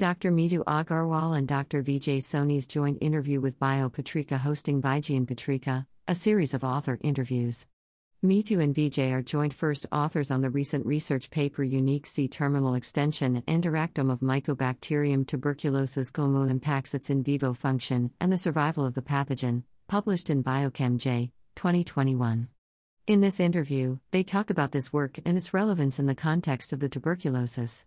Dr. Meetu Agarwal and Dr. Vijay Soni's joint interview with BioPatrika hosting Vigyan Patrika, a series of author interviews. Meetu and Vijay are joint first authors on the recent research paper Unique C terminal extension and interactome of Mycobacterium tuberculosis GLMU impacts its in vivo function and the survival of the pathogen, published in Biochem J, 2021. In this interview, they talk about this work and its relevance in the context of the tuberculosis.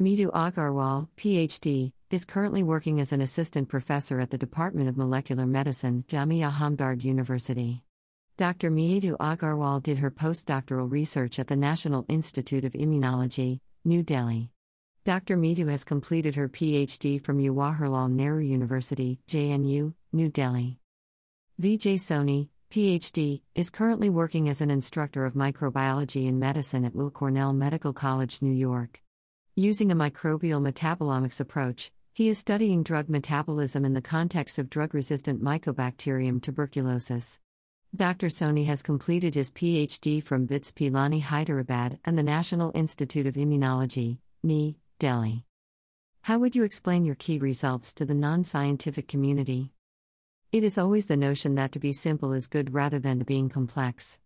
Meetu Agarwal, PhD, is currently working as an assistant professor at the Department of Molecular Medicine, Jamia Hamdard University. Dr. Meetu Agarwal did her postdoctoral research at the National Institute of Immunology, New Delhi. Dr. Meetu has completed her PhD from Jawaharlal Nehru University, JNU, New Delhi. Vijay Soni, PhD, is currently working as an instructor of microbiology and medicine at Weill Cornell Medical College, New York. Using a microbial metabolomics approach, he is studying drug metabolism in the context of drug resistant Mycobacterium tuberculosis. Dr. Soni has completed his PhD from BITS Pilani Hyderabad and the National Institute of Immunology, NI, Delhi. How would you explain your key results to the non scientific community? It is always the notion that to be simple is good rather than to being complex.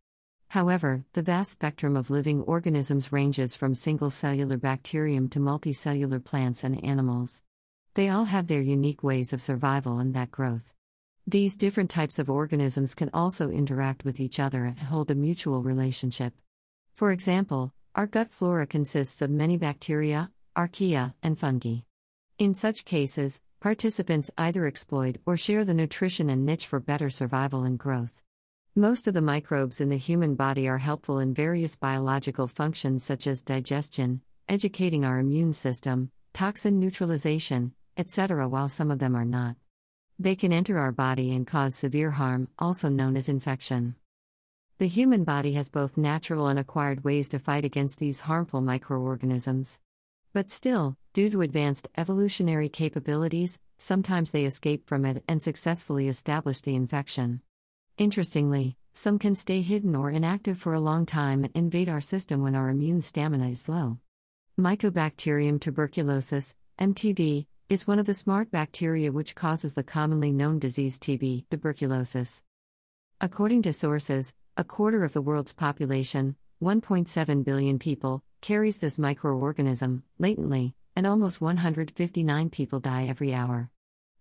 However, the vast spectrum of living organisms ranges from single cellular bacterium to multicellular plants and animals. They all have their unique ways of survival and that growth. These different types of organisms can also interact with each other and hold a mutual relationship. For example, our gut flora consists of many bacteria, archaea, and fungi. In such cases, participants either exploit or share the nutrition and niche for better survival and growth. Most of the microbes in the human body are helpful in various biological functions such as digestion, educating our immune system, toxin neutralization, etc., while some of them are not. They can enter our body and cause severe harm, also known as infection. The human body has both natural and acquired ways to fight against these harmful microorganisms. But still, due to advanced evolutionary capabilities, sometimes they escape from it and successfully establish the infection. Interestingly, some can stay hidden or inactive for a long time and invade our system when our immune stamina is low. Mycobacterium tuberculosis, MTB, is one of the smart bacteria which causes the commonly known disease TB, tuberculosis. According to sources, a quarter of the world's population, 1.7 billion people, carries this microorganism, latently, and almost 159 people die every hour.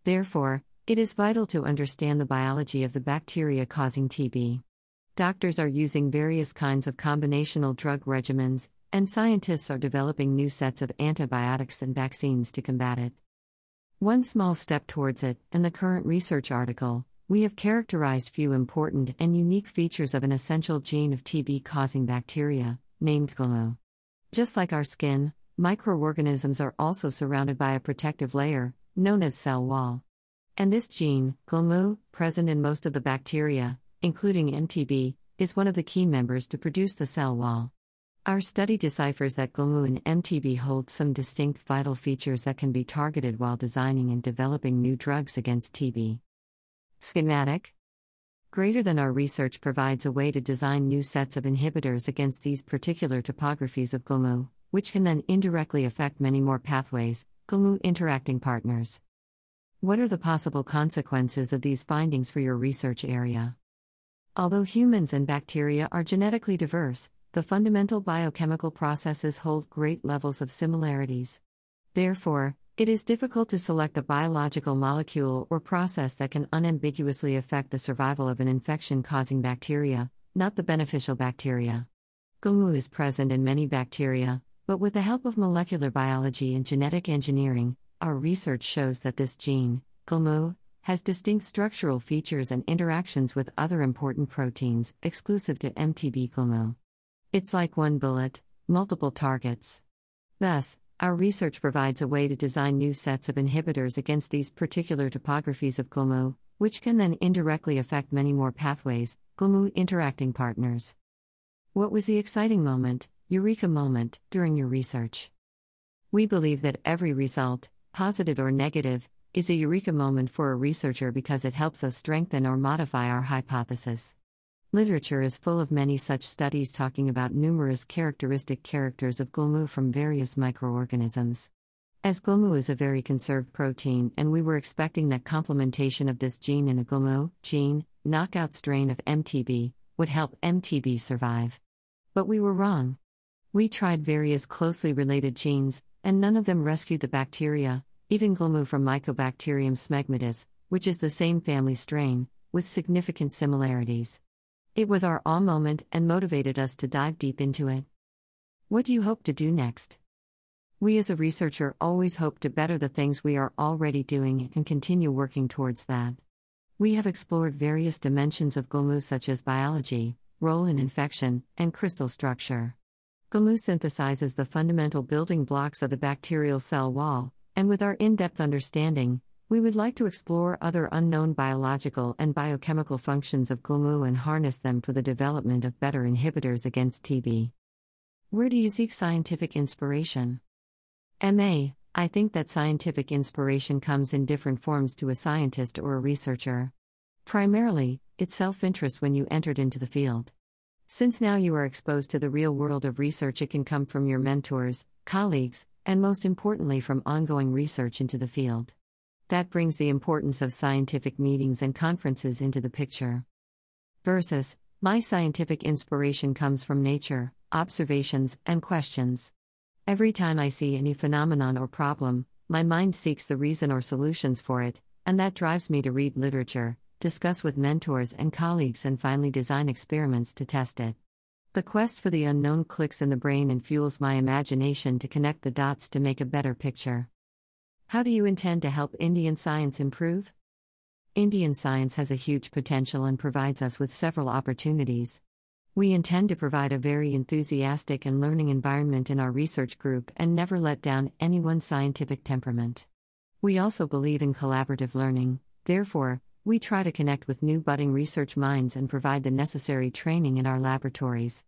Therefore, it is vital to understand the biology of the bacteria causing TB. Doctors are using various kinds of combinational drug regimens, and scientists are developing new sets of antibiotics and vaccines to combat it. One small step towards it, in the current research article, we have characterized few important and unique features of an essential gene of TB causing bacteria, named GLMU. Just like our skin, microorganisms are also surrounded by a protective layer, known as cell wall. And this gene, GLMU, present in most of the bacteria, including MTB, is one of the key members to produce the cell wall. Our study deciphers that GLMU and MTB hold some distinct vital features that can be targeted while designing and developing new drugs against TB. Schematic Greater than our research provides a way to design new sets of inhibitors against these particular topographies of GLMU, which can then indirectly affect many more pathways, GLMU interacting partners. What are the possible consequences of these findings for your research area? Although humans and bacteria are genetically diverse, the fundamental biochemical processes hold great levels of similarities. Therefore, it is difficult to select a biological molecule or process that can unambiguously affect the survival of an infection causing bacteria, not the beneficial bacteria. GLMU is present in many bacteria, but with the help of molecular biology and genetic engineering, our research shows that this gene, GLMU, has distinct structural features and interactions with other important proteins exclusive to MTB GLMU. It's like one bullet, multiple targets. Thus, our research provides a way to design new sets of inhibitors against these particular topographies of GLMU, which can then indirectly affect many more pathways, GLMU interacting partners. What was the exciting moment, eureka moment, during your research? We believe that every result, positive or negative, is a eureka moment for a researcher because it helps us strengthen or modify our hypothesis. Literature is full of many such studies talking about numerous characteristic characters of GLMU from various microorganisms. As GLMU is a very conserved protein, and we were expecting that complementation of this gene in a GLMU gene knockout strain of MTB would help MTB survive. But we were wrong. We tried various closely related genes, and none of them rescued the bacteria, even GLMU from Mycobacterium smegmatis, which is the same family strain, with significant similarities. It was our all moment and motivated us to dive deep into it. What do you hope to do next? We as a researcher always hope to better the things we are already doing and continue working towards that. We have explored various dimensions of GLMU such as biology, role in infection, and crystal structure. GLMU synthesizes the fundamental building blocks of the bacterial cell wall, and with our in depth understanding, we would like to explore other unknown biological and biochemical functions of GLMU and harness them for the development of better inhibitors against TB. Where do you seek scientific inspiration? MA, I think that scientific inspiration comes in different forms to a scientist or a researcher. Primarily, it's self interest when you entered into the field. Since now you are exposed to the real world of research, it can come from your mentors, colleagues, and most importantly, from ongoing research into the field. That brings the importance of scientific meetings and conferences into the picture. Versus, my scientific inspiration comes from nature, observations, and questions. Every time I see any phenomenon or problem, my mind seeks the reason or solutions for it, and that drives me to read literature, discuss with mentors and colleagues, and finally design experiments to test it. The quest for the unknown clicks in the brain and fuels my imagination to connect the dots to make a better picture. How do you intend to help Indian science improve? Indian science has a huge potential and provides us with several opportunities. We intend to provide a very enthusiastic and learning environment in our research group and never let down anyone's scientific temperament. We also believe in collaborative learning, therefore, we try to connect with new budding research minds and provide the necessary training in our laboratories.